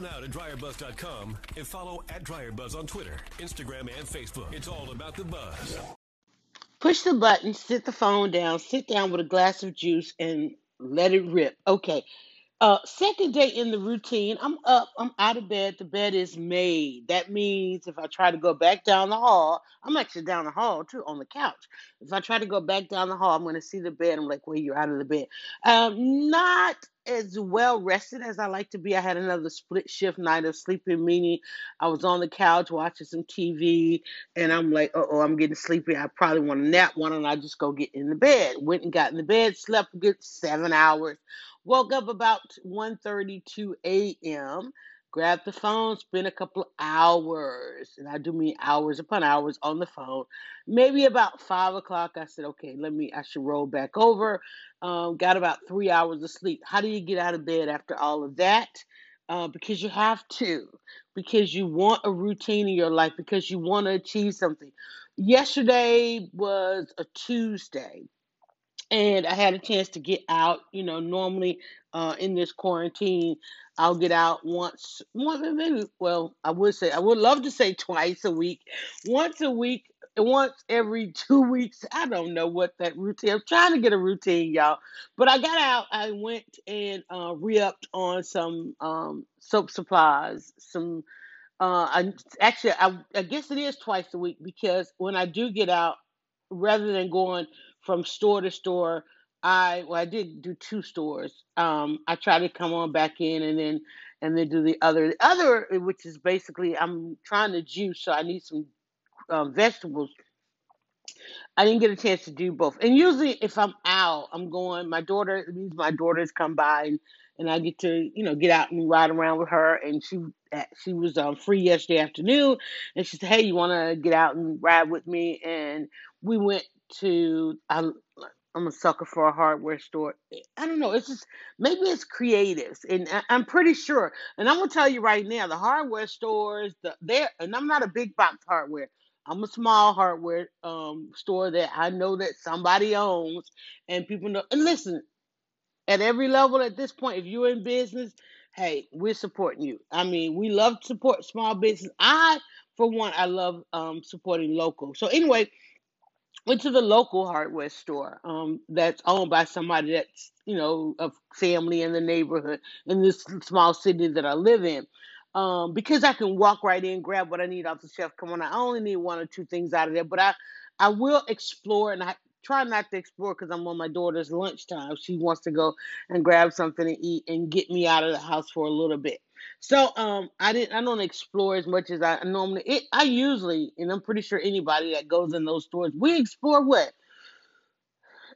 now to dryerbuzz.com and follow at dryerbuzz on Twitter, Instagram, and Facebook. It's all about the buzz. Push the button, sit the phone down, sit down with a glass of juice, and let it rip. Okay. Uh, second day in the routine, I'm up, I'm out of bed, the bed is made. That means if I try to go back down the hall, I'm actually down the hall too on the couch. If I try to go back down the hall, I'm going to see the bed. I'm like, well, you're out of the bed. Um, not as well rested as I like to be. I had another split shift night of sleeping, meaning I was on the couch watching some TV, and I'm like, oh, I'm getting sleepy. I probably want to nap. Why don't I just go get in the bed? Went and got in the bed, slept a good seven hours. Woke up about 1.32 a.m., grabbed the phone, spent a couple hours, and I do mean hours upon hours on the phone. Maybe about 5 o'clock, I said, okay, let me, I should roll back over. Um, got about three hours of sleep. How do you get out of bed after all of that? Uh, because you have to, because you want a routine in your life, because you want to achieve something. Yesterday was a Tuesday and I had a chance to get out. You know, normally uh, in this quarantine, I'll get out once, one maybe. Well, I would say I would love to say twice a week, once a week, once every two weeks. I don't know what that routine. I'm trying to get a routine, y'all. But I got out. I went and uh, re-upped on some um, soap supplies, some. Uh, I actually, I, I guess it is twice a week because when I do get out, rather than going from store to store. I well, I did do two stores. Um, I try to come on back in and then and then do the other. The other, which is basically I'm trying to juice, so I need some um, vegetables. I didn't get a chance to do both. And usually, if I'm out, I'm going. My daughter, means my daughters come by and, and I get to you know get out and ride around with her. And she eh, she was um, free yesterday afternoon, and she said, "Hey, you want to get out and ride with me?" And we went to I, I'm a sucker for a hardware store. I don't know. It's just maybe it's creatives, and I, I'm pretty sure. And I'm gonna tell you right now, the hardware stores, the there, and I'm not a big box hardware. I'm a small hardware um, store that I know that somebody owns, and people know. And listen, at every level at this point, if you're in business, hey, we're supporting you. I mean, we love to support small business. I, for one, I love um, supporting local. So anyway, went to the local hardware store um, that's owned by somebody that's you know a family in the neighborhood in this small city that I live in. Um, because I can walk right in, grab what I need off the shelf. Come on, I only need one or two things out of there, but I I will explore and I try not to explore because I'm on my daughter's lunchtime. She wants to go and grab something to eat and get me out of the house for a little bit. So um, I didn't. I don't explore as much as I normally. It, I usually, and I'm pretty sure anybody that goes in those stores, we explore what.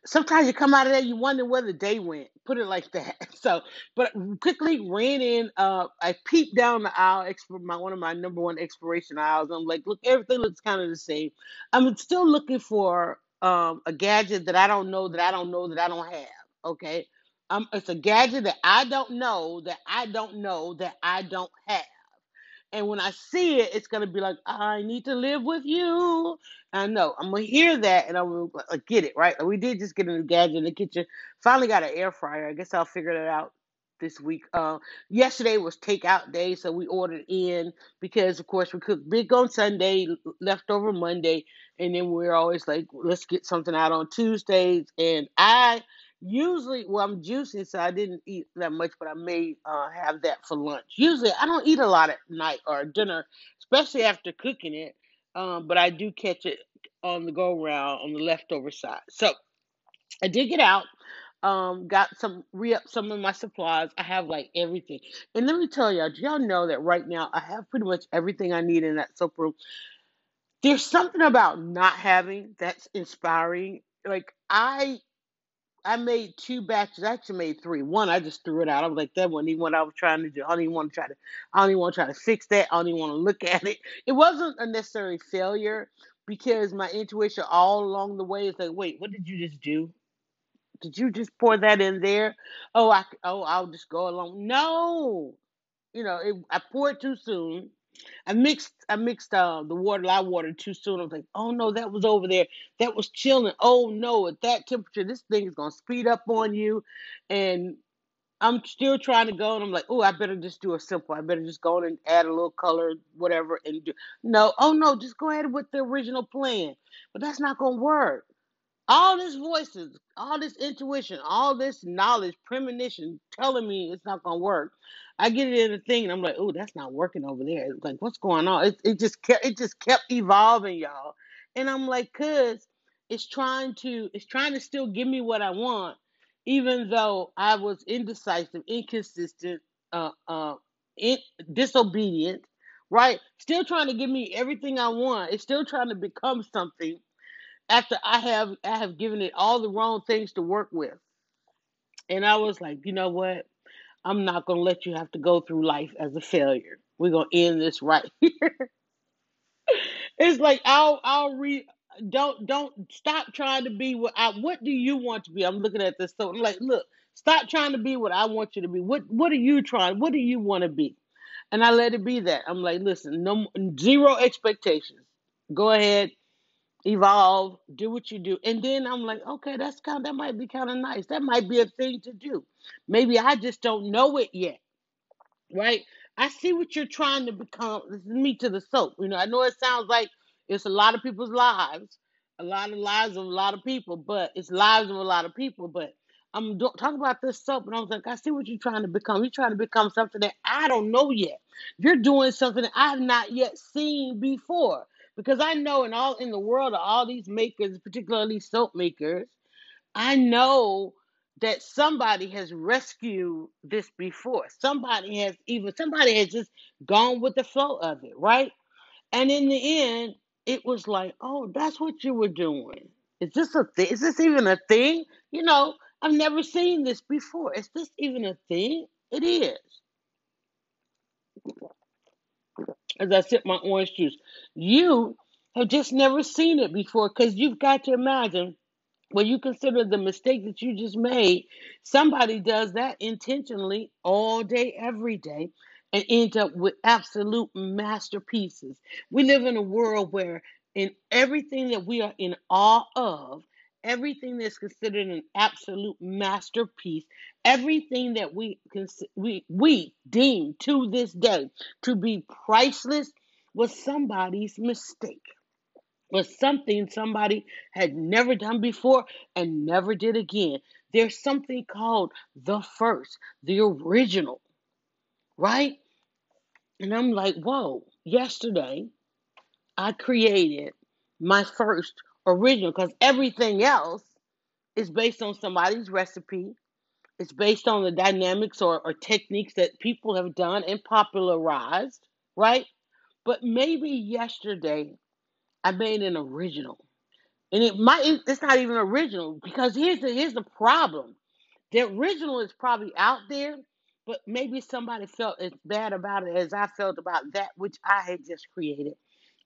Sometimes you come out of there, you wonder where the day went. Put it like that. So, but quickly ran in. Uh, I peeped down the aisle. My one of my number one exploration aisles. I'm like, look, everything looks kind of the same. I'm still looking for um, a gadget that I don't know that I don't know that I don't have. Okay, um, it's a gadget that I don't know that I don't know that I don't have. And when I see it, it's gonna be like, I need to live with you. I know I'm gonna hear that, and I'm gonna get it right. We did just get a new gadget in the kitchen. Finally got an air fryer. I guess I'll figure that out this week. Uh, yesterday was takeout day, so we ordered in because, of course, we cook big on Sunday, leftover Monday, and then we're always like, let's get something out on Tuesdays. And I Usually, well, I'm juicing, so I didn't eat that much, but I may uh, have that for lunch. Usually, I don't eat a lot at night or dinner, especially after cooking it. Um, but I do catch it on the go round on the leftover side. So I did get out, um, got some re up some of my supplies. I have like everything, and let me tell y'all, do y'all know that right now I have pretty much everything I need in that soap room. There's something about not having that's inspiring. Like I I made two batches. I actually made three. One, I just threw it out. I was like, that wasn't even what I was trying to do. I don't even want to try to. I don't even want to try to fix that. I don't even want to look at it. It wasn't a necessary failure because my intuition all along the way is like, wait, what did you just do? Did you just pour that in there? Oh, I oh, I'll just go along. No, you know, it, I poured too soon. I mixed I mixed uh, the water, I watered too soon. I was like, oh no, that was over there. That was chilling. Oh no, at that temperature, this thing is gonna speed up on you. And I'm still trying to go, and I'm like, oh, I better just do a simple. I better just go and add a little color, whatever, and do. No, oh no, just go ahead with the original plan. But that's not gonna work. All this voices, all this intuition, all this knowledge, premonition telling me it's not gonna work. I get it in the thing, and I'm like, oh, that's not working over there. It's like, what's going on? It, it just kept, it just kept evolving, y'all. And I'm like, cause it's trying to, it's trying to still give me what I want, even though I was indecisive, inconsistent, uh, uh, in, disobedient, right? Still trying to give me everything I want. It's still trying to become something after I have I have given it all the wrong things to work with. And I was like, you know what? I'm not gonna let you have to go through life as a failure. We're gonna end this right here. it's like I'll I'll read don't don't stop trying to be what I what do you want to be? I'm looking at this so I'm like, look, stop trying to be what I want you to be. What what are you trying? What do you want to be? And I let it be that. I'm like, listen, no zero expectations. Go ahead, evolve, do what you do. And then I'm like, okay, that's kind that might be kind of nice. That might be a thing to do. Maybe I just don't know it yet right? I see what you're trying to become. This is me to the soap. You know, I know it sounds like it's a lot of people's lives, a lot of lives of a lot of people, but it's lives of a lot of people. But I'm do- talking about this soap, and I was like, I see what you're trying to become. You're trying to become something that I don't know yet. You're doing something that I have not yet seen before. Because I know in all in the world of all these makers, particularly soap makers, I know that somebody has rescued this before. Somebody has even somebody has just gone with the flow of it, right? And in the end, it was like, oh, that's what you were doing. Is this a thing? Is this even a thing? You know, I've never seen this before. Is this even a thing? It is. As I sip my orange juice, you have just never seen it before because you've got to imagine when you consider the mistake that you just made, somebody does that intentionally all day, every day, and end up with absolute masterpieces. We live in a world where, in everything that we are in awe of, everything that's considered an absolute masterpiece, everything that we cons- we we deem to this day to be priceless was somebody's mistake was something somebody had never done before and never did again. There's something called the first, the original, right? And I'm like, whoa, yesterday I created my first original because everything else is based on somebody's recipe. It's based on the dynamics or, or techniques that people have done and popularized, right? But maybe yesterday I made an original. And it might it's not even original because here's the here's the problem. The original is probably out there, but maybe somebody felt as bad about it as I felt about that which I had just created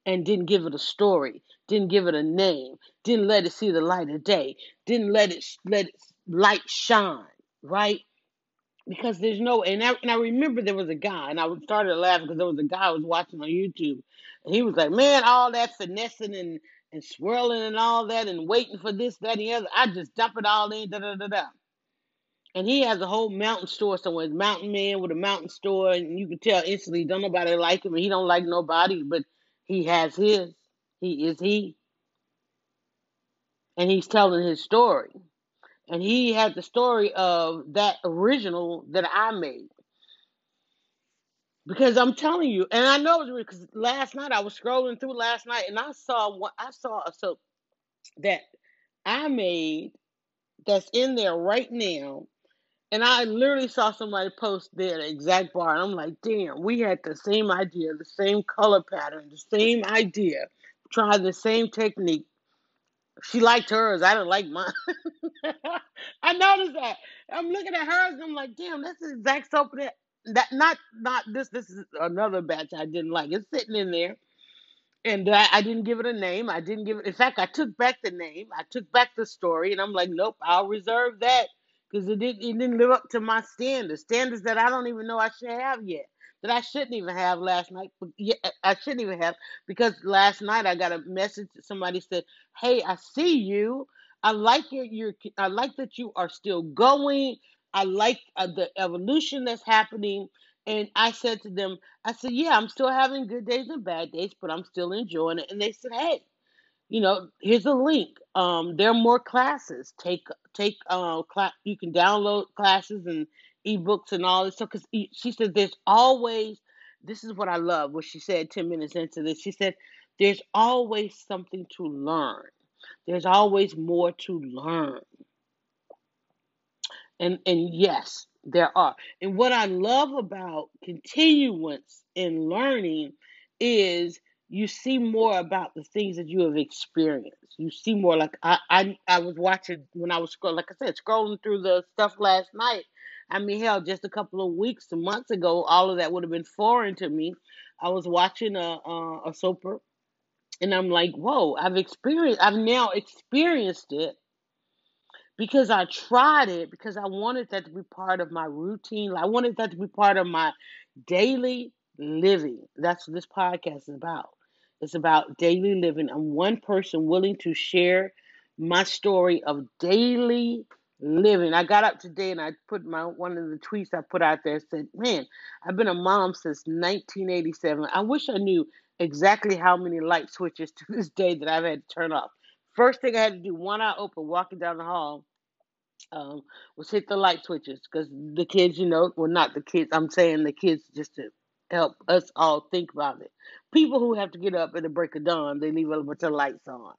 and didn't give it a story, didn't give it a name, didn't let it see the light of day, didn't let it let its light shine, right? because there's no and I, and I remember there was a guy and I started laughing because there was a guy I was watching on YouTube and he was like, Man, all that finessing and, and swirling and all that and waiting for this, that, and the other, I just dump it all in, da da da da. And he has a whole mountain store somewhere. Mountain man with a mountain store, and you can tell instantly don't nobody like him, and he don't like nobody, but he has his. He is he, and he's telling his story. And he had the story of that original that I made. Because I'm telling you, and I know it's because last night I was scrolling through last night and I saw what I saw a soap that I made that's in there right now. And I literally saw somebody post their exact bar. And I'm like, damn, we had the same idea, the same color pattern, the same idea, tried the same technique. She liked hers. I didn't like mine. I noticed that. I'm looking at hers and I'm like, damn, that's the exact soap that that not not this this is another batch I didn't like. It's sitting in there. And I, I didn't give it a name. I didn't give it. In fact, I took back the name. I took back the story, and I'm like, nope, I'll reserve that because it didn't. It didn't live up to my standards. Standards that I don't even know I should have yet. That I shouldn't even have last night. But yeah, I shouldn't even have because last night I got a message. Somebody said, "Hey, I see you. I like your your. I like that you are still going. I like uh, the evolution that's happening. And I said to them, I said, yeah, I'm still having good days and bad days, but I'm still enjoying it. And they said, hey, you know, here's a link. Um, there are more classes. Take take uh, cla- you can download classes and ebooks and all this stuff. Because she said there's always. This is what I love. What she said ten minutes into this, she said there's always something to learn. There's always more to learn. And and yes, there are. And what I love about continuance in learning is you see more about the things that you have experienced. You see more like I I, I was watching when I was scrolling, like I said, scrolling through the stuff last night. I mean, hell, just a couple of weeks, months ago, all of that would have been foreign to me. I was watching a a, a soap and I'm like, whoa, I've experienced, I've now experienced it because I tried it because I wanted that to be part of my routine. I wanted that to be part of my daily living. That's what this podcast is about. It's about daily living. I'm one person willing to share my story of daily living. I got up today and I put my one of the tweets I put out there said, "Man, I've been a mom since 1987. I wish I knew exactly how many light switches to this day that I've had to turn off. First thing I had to do, one eye open, walking down the hall, um, was hit the light switches because the kids, you know, well, not the kids. I'm saying the kids just to help us all think about it. People who have to get up at the break of dawn, they leave a bunch of lights on.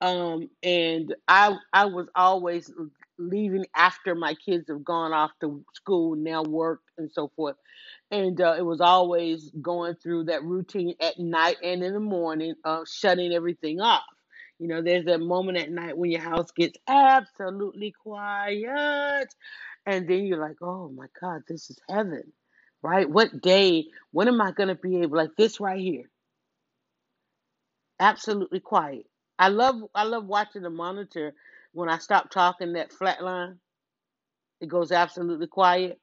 Um, and I I was always leaving after my kids have gone off to school, now work and so forth. And uh, it was always going through that routine at night and in the morning, of shutting everything off. You know, there's that moment at night when your house gets absolutely quiet, and then you're like, oh my God, this is heaven, right? What day, when am I going to be able, like this right here, absolutely quiet. I love I love watching the monitor when I stop talking that flat line. It goes absolutely quiet.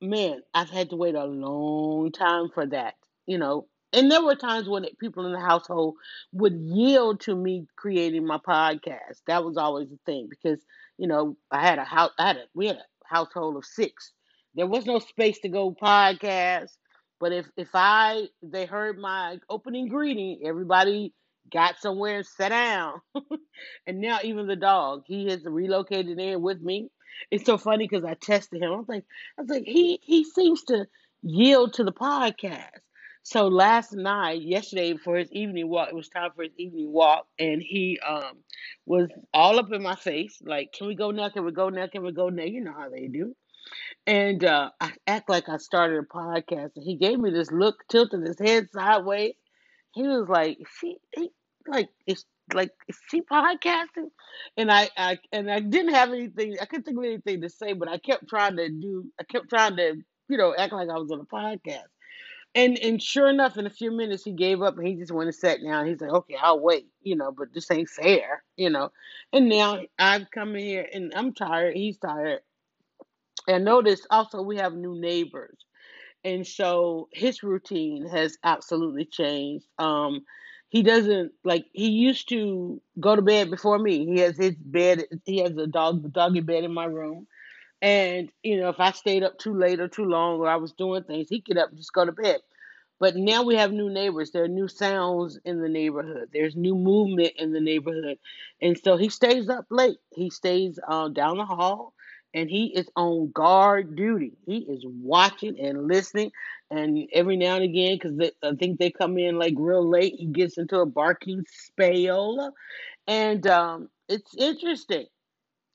Man, I've had to wait a long time for that. You know, and there were times when people in the household would yield to me creating my podcast. That was always a thing because you know I had a house. I had a we had a household of six. There was no space to go podcast. But if if I they heard my opening greeting, everybody got somewhere and sat down. and now even the dog, he has relocated in with me. It's so funny because I tested him. I was like, I was like, he he seems to yield to the podcast. So last night, yesterday for his evening walk, it was time for his evening walk, and he um was all up in my face, like, "Can we go now? Can we go now? Can we go now?" You know how they do. And uh, I act like I started a podcast, and he gave me this look, tilted his head sideways. He was like, "She, he, like, is like, is she podcasting?" And I, I, and I didn't have anything. I couldn't think of anything to say, but I kept trying to do. I kept trying to, you know, act like I was on a podcast. And and sure enough, in a few minutes, he gave up and he just went and sat down. He's like, "Okay, I'll wait," you know, but this ain't fair, you know. And now I've come in here and I'm tired. He's tired. And notice also we have new neighbors. And so his routine has absolutely changed. Um, he doesn't like he used to go to bed before me. He has his bed. He has a dog doggy bed in my room, and you know if I stayed up too late or too long or I was doing things, he'd get up and just go to bed. But now we have new neighbors. There are new sounds in the neighborhood. There's new movement in the neighborhood, and so he stays up late. He stays uh, down the hall and he is on guard duty. He is watching and listening, and every now and again, because I think they come in like real late, he gets into a barking spell, and um, it's interesting.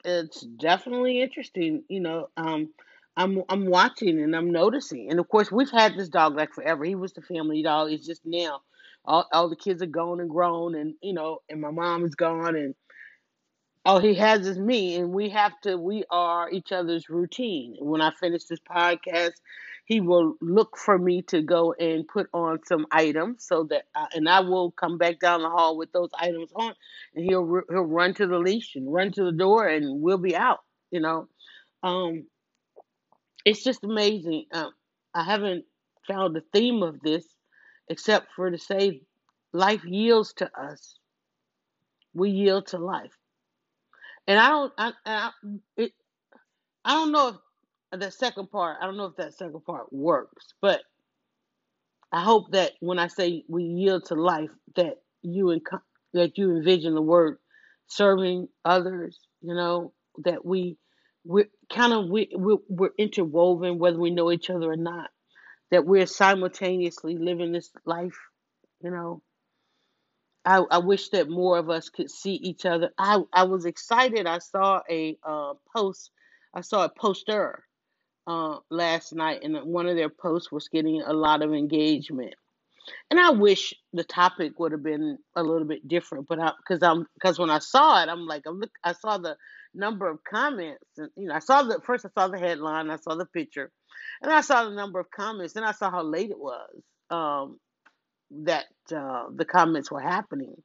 It's definitely interesting. You know, um, I'm I'm watching and I'm noticing, and of course, we've had this dog like forever. He was the family dog. It's just now. All, all the kids are gone and grown, and you know, and my mom is gone, and all he has is me, and we have to. We are each other's routine. When I finish this podcast, he will look for me to go and put on some items so that, and I will come back down the hall with those items on, and he'll he'll run to the leash and run to the door, and we'll be out. You know, um, it's just amazing. Um, I haven't found the theme of this except for to say life yields to us. We yield to life and I don't, I, I, it, I don't know if the second part, I don't know if that second part works, but I hope that when I say we yield to life, that you enc- that you envision the word serving others. You know that we we're kind of we we're, we're interwoven, whether we know each other or not. That we're simultaneously living this life. You know, I, I wish that more of us could see each other. I, I was excited. I saw a uh, post. I saw a poster uh, last night, and one of their posts was getting a lot of engagement. And I wish the topic would have been a little bit different, but because I'm because when I saw it, I'm like, I'm look, I saw the number of comments, and you know, I saw the first, I saw the headline, I saw the picture, and I saw the number of comments, and I saw how late it was um, that uh, the comments were happening.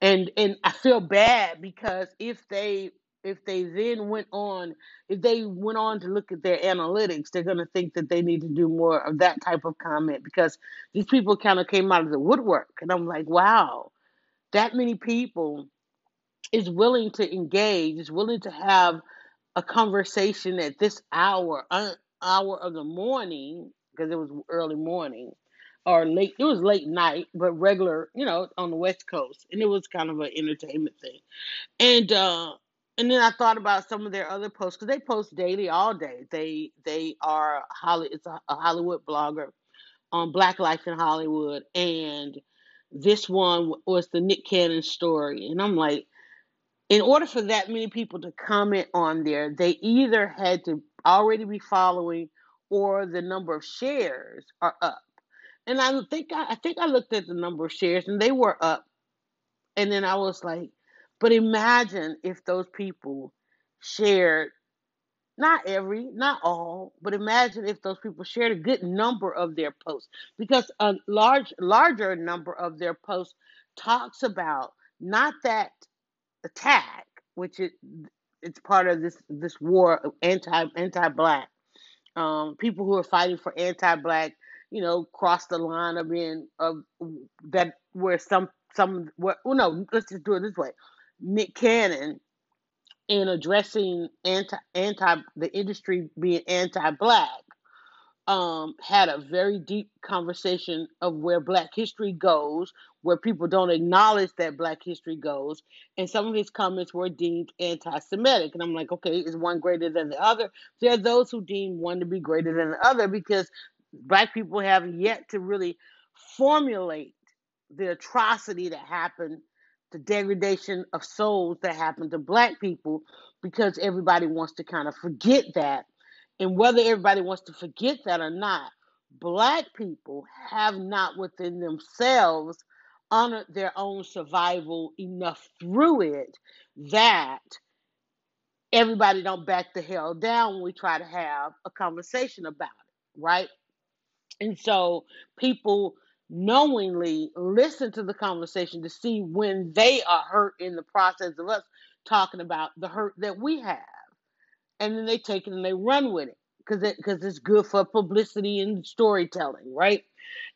And and I feel bad because if they if they then went on if they went on to look at their analytics, they're going to think that they need to do more of that type of comment because these people kind of came out of the woodwork, and I'm like, wow, that many people is willing to engage, is willing to have a conversation at this hour, uh, hour of the morning, because it was early morning, or late. It was late night, but regular, you know, on the West Coast, and it was kind of an entertainment thing. And uh, and then I thought about some of their other posts because they post daily, all day. They they are Holly. It's a, a Hollywood blogger on Black Life in Hollywood, and this one was the Nick Cannon story, and I'm like in order for that many people to comment on there, they either had to already be following or the number of shares are up. And I think I, I think I looked at the number of shares and they were up. And then I was like, but imagine if those people shared not every, not all, but imagine if those people shared a good number of their posts because a large larger number of their posts talks about not that attack, which it it's part of this this war of anti anti black. Um, people who are fighting for anti black, you know, cross the line of being of that where some some where well no, let's just do it this way. Nick Cannon in addressing anti anti the industry being anti black um, had a very deep conversation of where Black history goes, where people don't acknowledge that Black history goes, and some of his comments were deemed anti-Semitic. And I'm like, okay, is one greater than the other? There are those who deem one to be greater than the other because Black people have yet to really formulate the atrocity that happened, the degradation of souls that happened to Black people, because everybody wants to kind of forget that and whether everybody wants to forget that or not, black people have not within themselves honored their own survival enough through it that everybody don't back the hell down when we try to have a conversation about it, right? And so people knowingly listen to the conversation to see when they are hurt in the process of us talking about the hurt that we have and then they take it and they run with it because it because it's good for publicity and storytelling, right?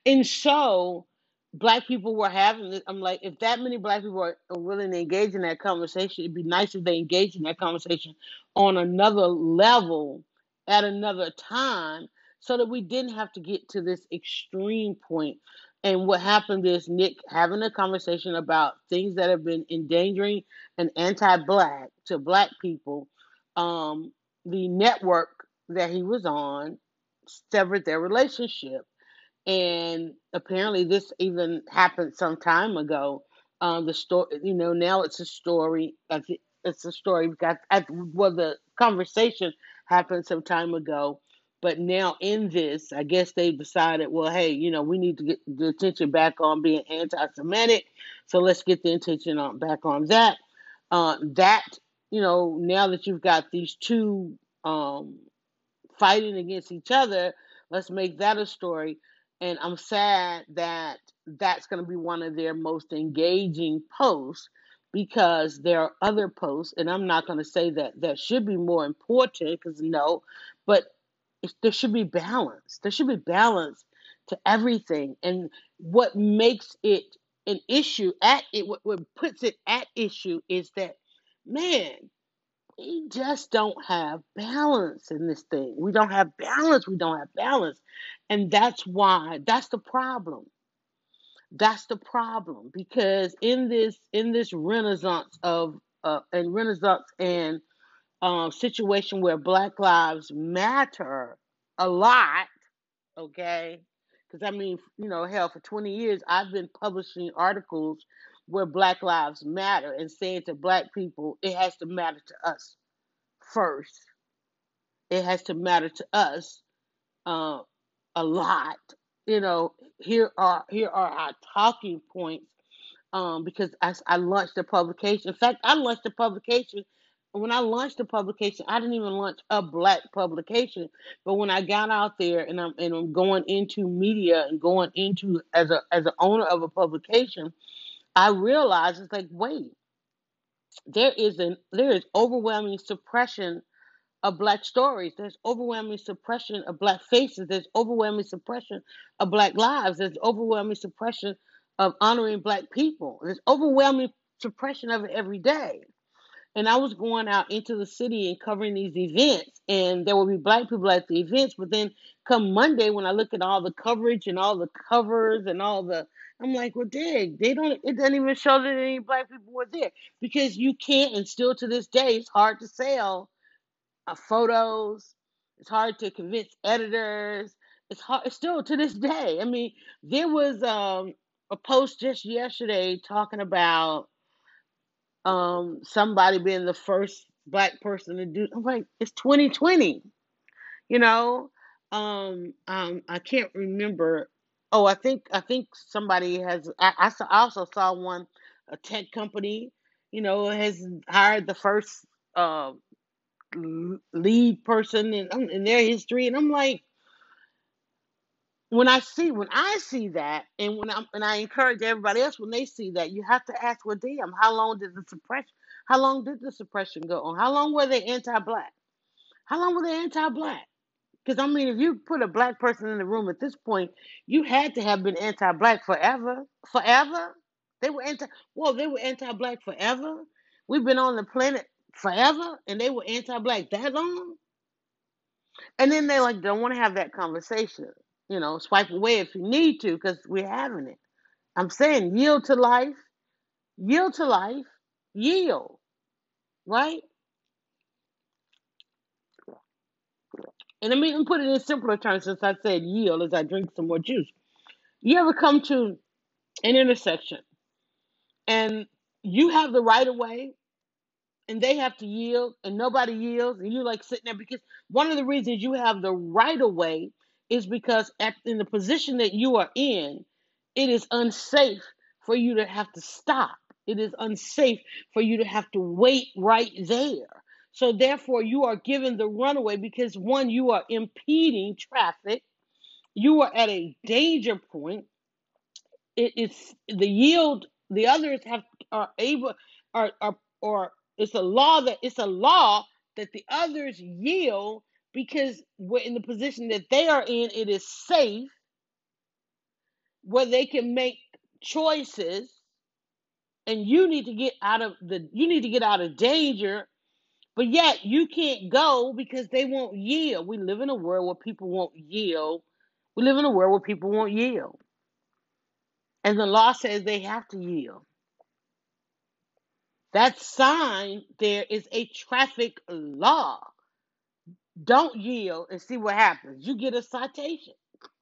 And so black people were having this. I'm like, if that many black people are, willing to engage in that conversation, it'd be nice if they engage in that conversation on another level at another time so that we didn't have to get to this extreme point. And what happened is Nick having a conversation about things that have been endangering and anti-black to black people um, the network that he was on severed their relationship. And apparently, this even happened some time ago. Um, the story, you know, now it's a story. It's a story because well, the conversation happened some time ago, but now in this, I guess they decided, well, hey, you know, we need to get the attention back on being anti-Semitic, so let's get the attention on back on that. Uh, that you know, now that you've got these two um, fighting against each other, let's make that a story. And I'm sad that that's going to be one of their most engaging posts because there are other posts, and I'm not going to say that that should be more important because no, but there should be balance. There should be balance to everything. And what makes it an issue at it, what, what puts it at issue is that man, we just don't have balance in this thing. We don't have balance. We don't have balance. And that's why, that's the problem. That's the problem because in this in this renaissance of uh, and renaissance and um, situation where Black Lives Matter a lot, okay? Because I mean, you know, hell, for 20 years, I've been publishing articles where Black Lives Matter and saying to Black people, it has to matter to us first. It has to matter to us uh, a lot. You know, here are here are our talking points um, because I, I launched a publication. In fact, I launched a publication. When I launched the publication, I didn't even launch a black publication. But when I got out there and I'm and I'm going into media and going into as a as an owner of a publication, I realized it's like, wait, there is an there is overwhelming suppression of black stories. There's overwhelming suppression of black faces. There's overwhelming suppression of black lives. There's overwhelming suppression of honoring black people. There's overwhelming suppression of it every day. And I was going out into the city and covering these events, and there would be black people at the events. But then come Monday, when I look at all the coverage and all the covers and all the, I'm like, well, dig, they don't. It doesn't even show that any black people were there because you can't. And still to this day, it's hard to sell uh, photos. It's hard to convince editors. It's hard. It's still to this day. I mean, there was um, a post just yesterday talking about um, somebody being the first black person to do. I'm like, it's 2020. You know, um, um, I can't remember. Oh, I think I think somebody has. I, I saw, I also saw one, a tech company. You know, has hired the first. Uh, lead person in, in their history. And I'm like, when I see when I see that, and when I'm and I encourage everybody else when they see that, you have to ask, well, damn, how long did the suppression? How long did the suppression go on? How long were they anti-black? How long were they anti-black? Because I mean, if you put a black person in the room at this point, you had to have been anti-black forever, forever. They were anti. Well, they were anti-black forever. We've been on the planet forever and they were anti-black that long and then they like don't want to have that conversation you know swipe away if you need to because we're having it. I'm saying yield to life yield to life yield right? And let me put it in simpler terms since i said yield as i drink some more juice. You ever come to an intersection and you have the right of way and they have to yield and nobody yields and you're like sitting there because one of the reasons you have the right of way is because at in the position that you are in it is unsafe for you to have to stop. It is unsafe for you to have to wait right there. So therefore you are given the runaway because one you are impeding traffic. You are at a danger point. It is the yield the others have are able are are or it's a law that it's a law that the others yield because we're in the position that they are in it is safe where they can make choices and you need to get out of the you need to get out of danger but yet you can't go because they won't yield. We live in a world where people won't yield. We live in a world where people won't yield. And the law says they have to yield. That sign there is a traffic law. Don't yield and see what happens. You get a citation.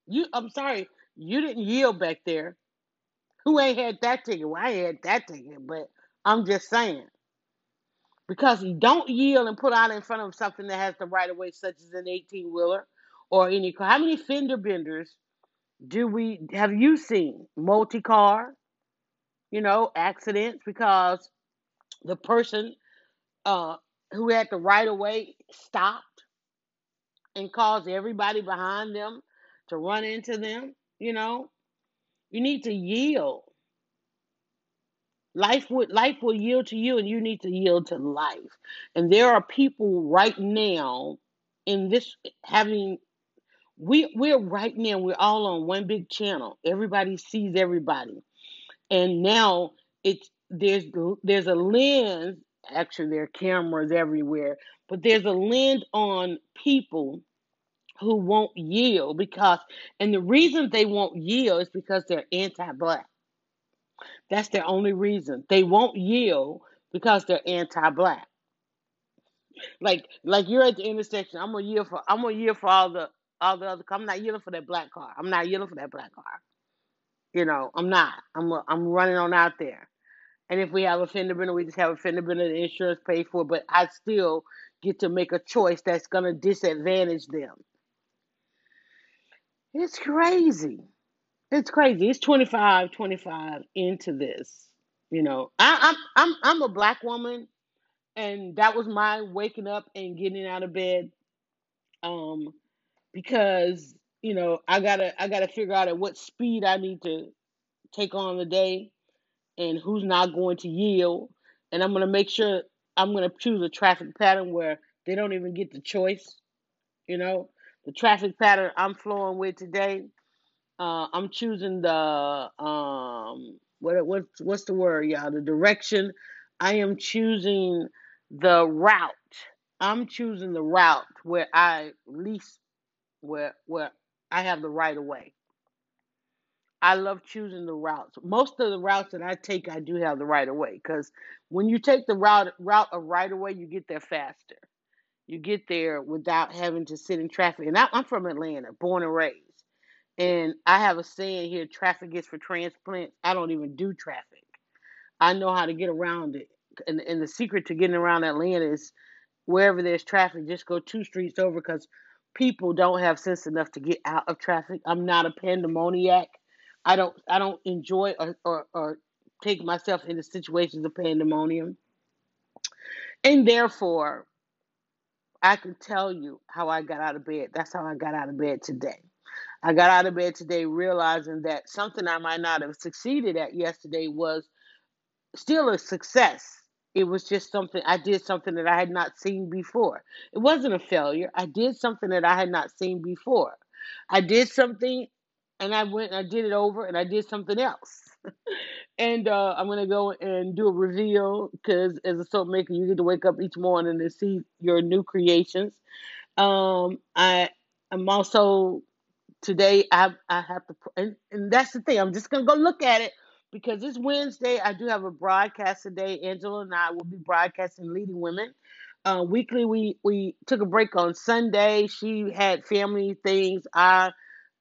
You I'm sorry, you didn't yield back there. Who ain't had that ticket? Well, I had that ticket, but I'm just saying. Because you don't yield and put out in front of something that has the right of way, such as an 18 wheeler or any car. How many fender benders do we have you seen? Multi car, you know, accidents because the person uh, who had the right of way stopped and cause everybody behind them to run into them. You know, you need to yield. Life would life will yield to you, and you need to yield to life. And there are people right now in this having we we're right now we're all on one big channel. Everybody sees everybody, and now it's there's there's a lens actually there are cameras everywhere, but there's a lens on people who won't yield because, and the reason they won't yield is because they're anti-black. That's their only reason. They won't yield because they're anti-black. Like, like you're at the intersection. I'm gonna yield for. I'm gonna yield for all the all the other. I'm not yielding for that black car. I'm not yielding for that black car. You know, I'm not. I'm I'm running on out there. And if we have a fender bender, we just have a fender bender. The insurance paid for, but I still get to make a choice that's gonna disadvantage them. It's crazy. It's crazy. It's 25, 25 into this. You know, I, I'm I'm I'm a black woman, and that was my waking up and getting out of bed. Um, because you know I gotta I gotta figure out at what speed I need to take on the day, and who's not going to yield, and I'm gonna make sure I'm gonna choose a traffic pattern where they don't even get the choice. You know, the traffic pattern I'm flowing with today uh, I'm choosing the um what what's what's the word, y'all? The direction. I am choosing the route. I'm choosing the route where I least where where I have the right of way. I love choosing the routes. Most of the routes that I take, I do have the right of way because when you take the route route of right of way, you get there faster. You get there without having to sit in traffic. And I, I'm from Atlanta, born and raised. And I have a saying here traffic is for transplants. I don't even do traffic. I know how to get around it. And, and the secret to getting around Atlanta is wherever there's traffic, just go two streets over because people don't have sense enough to get out of traffic. I'm not a pandemoniac. I don't I don't enjoy or, or, or take myself into situations of pandemonium. And therefore, I can tell you how I got out of bed. That's how I got out of bed today. I got out of bed today realizing that something I might not have succeeded at yesterday was still a success. It was just something I did something that I had not seen before. It wasn't a failure. I did something that I had not seen before. I did something and I went and I did it over and I did something else. and uh, I'm gonna go and do a reveal because as a soap maker, you get to wake up each morning and see your new creations. Um, I am also today I I have to and, and that's the thing. I'm just gonna go look at it because this Wednesday I do have a broadcast today. Angela and I will be broadcasting leading women. Uh, weekly we we took a break on Sunday. She had family things. I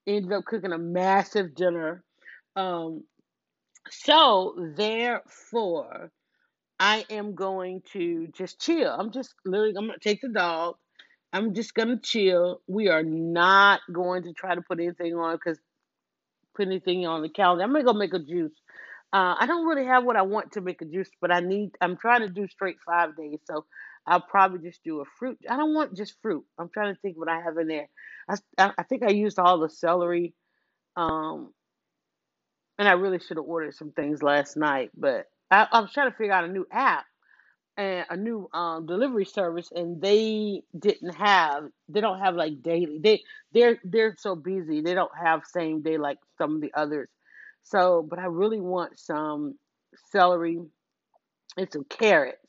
ended up cooking a massive dinner. Um, so therefore I am going to just chill. I'm just literally I'm gonna take the dog. I'm just gonna chill. We are not going to try to put anything on because put anything on the calendar. I'm gonna go make a juice. Uh, I don't really have what I want to make a juice, but I need. I'm trying to do straight five days, so I'll probably just do a fruit. I don't want just fruit. I'm trying to think what I have in there. I I think I used all the celery, um, and I really should have ordered some things last night, but I, I was trying to figure out a new app and a new um, delivery service and they didn't have they don't have like daily they they're they're so busy they don't have same day like some of the others so but i really want some celery and some carrots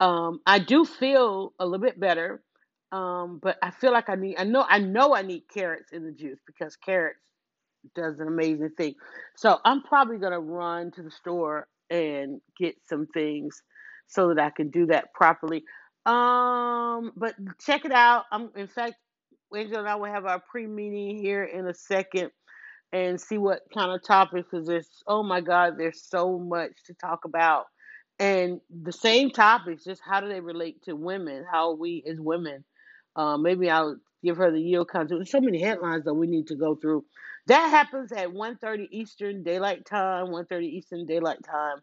um i do feel a little bit better um but i feel like i need i know i know i need carrots in the juice because carrots does an amazing thing so i'm probably to run to the store and get some things so that I can do that properly. Um, but check it out. I'm in fact, Angel and I will have our pre-meeting here in a second and see what kind of topics because there's oh my god, there's so much to talk about. And the same topics, just how do they relate to women? How we as women, uh, maybe I'll give her the yield concept. There's so many headlines that we need to go through. That happens at 1.30 Eastern Daylight Time, 1.30 Eastern Daylight Time.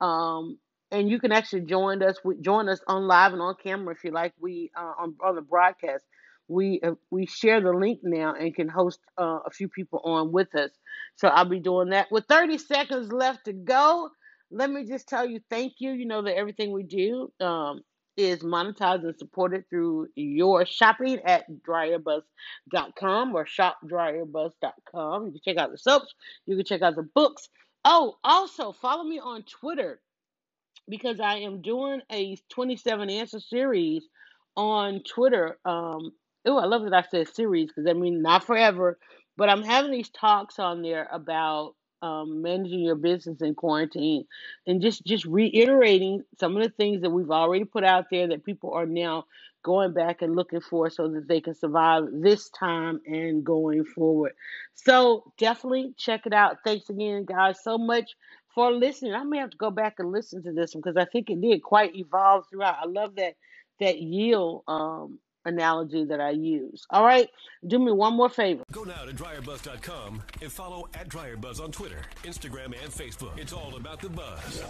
Um, and you can actually join us join us on live and on camera if you like we uh, on, on the broadcast we uh, we share the link now and can host uh, a few people on with us so i'll be doing that with 30 seconds left to go let me just tell you thank you. You know that everything we do um, is monetized and supported through your shopping at dryerbuzz.com or shopdryerbuzz.com you can check out the soaps. You can check out the books. Oh also follow me on twitter because I am doing a 27 answer series on Twitter. Um, oh, I love that I said series because I mean not forever, but I'm having these talks on there about um, managing your business in quarantine and just just reiterating some of the things that we've already put out there that people are now going back and looking for so that they can survive this time and going forward. So definitely check it out. Thanks again, guys, so much for listening. I may have to go back and listen to this one because I think it did quite evolve throughout. I love that that yield um, analogy that I use. All right, do me one more favor. Go now to dryerbuzz.com and follow at dryerbuzz on Twitter, Instagram, and Facebook. It's all about the buzz.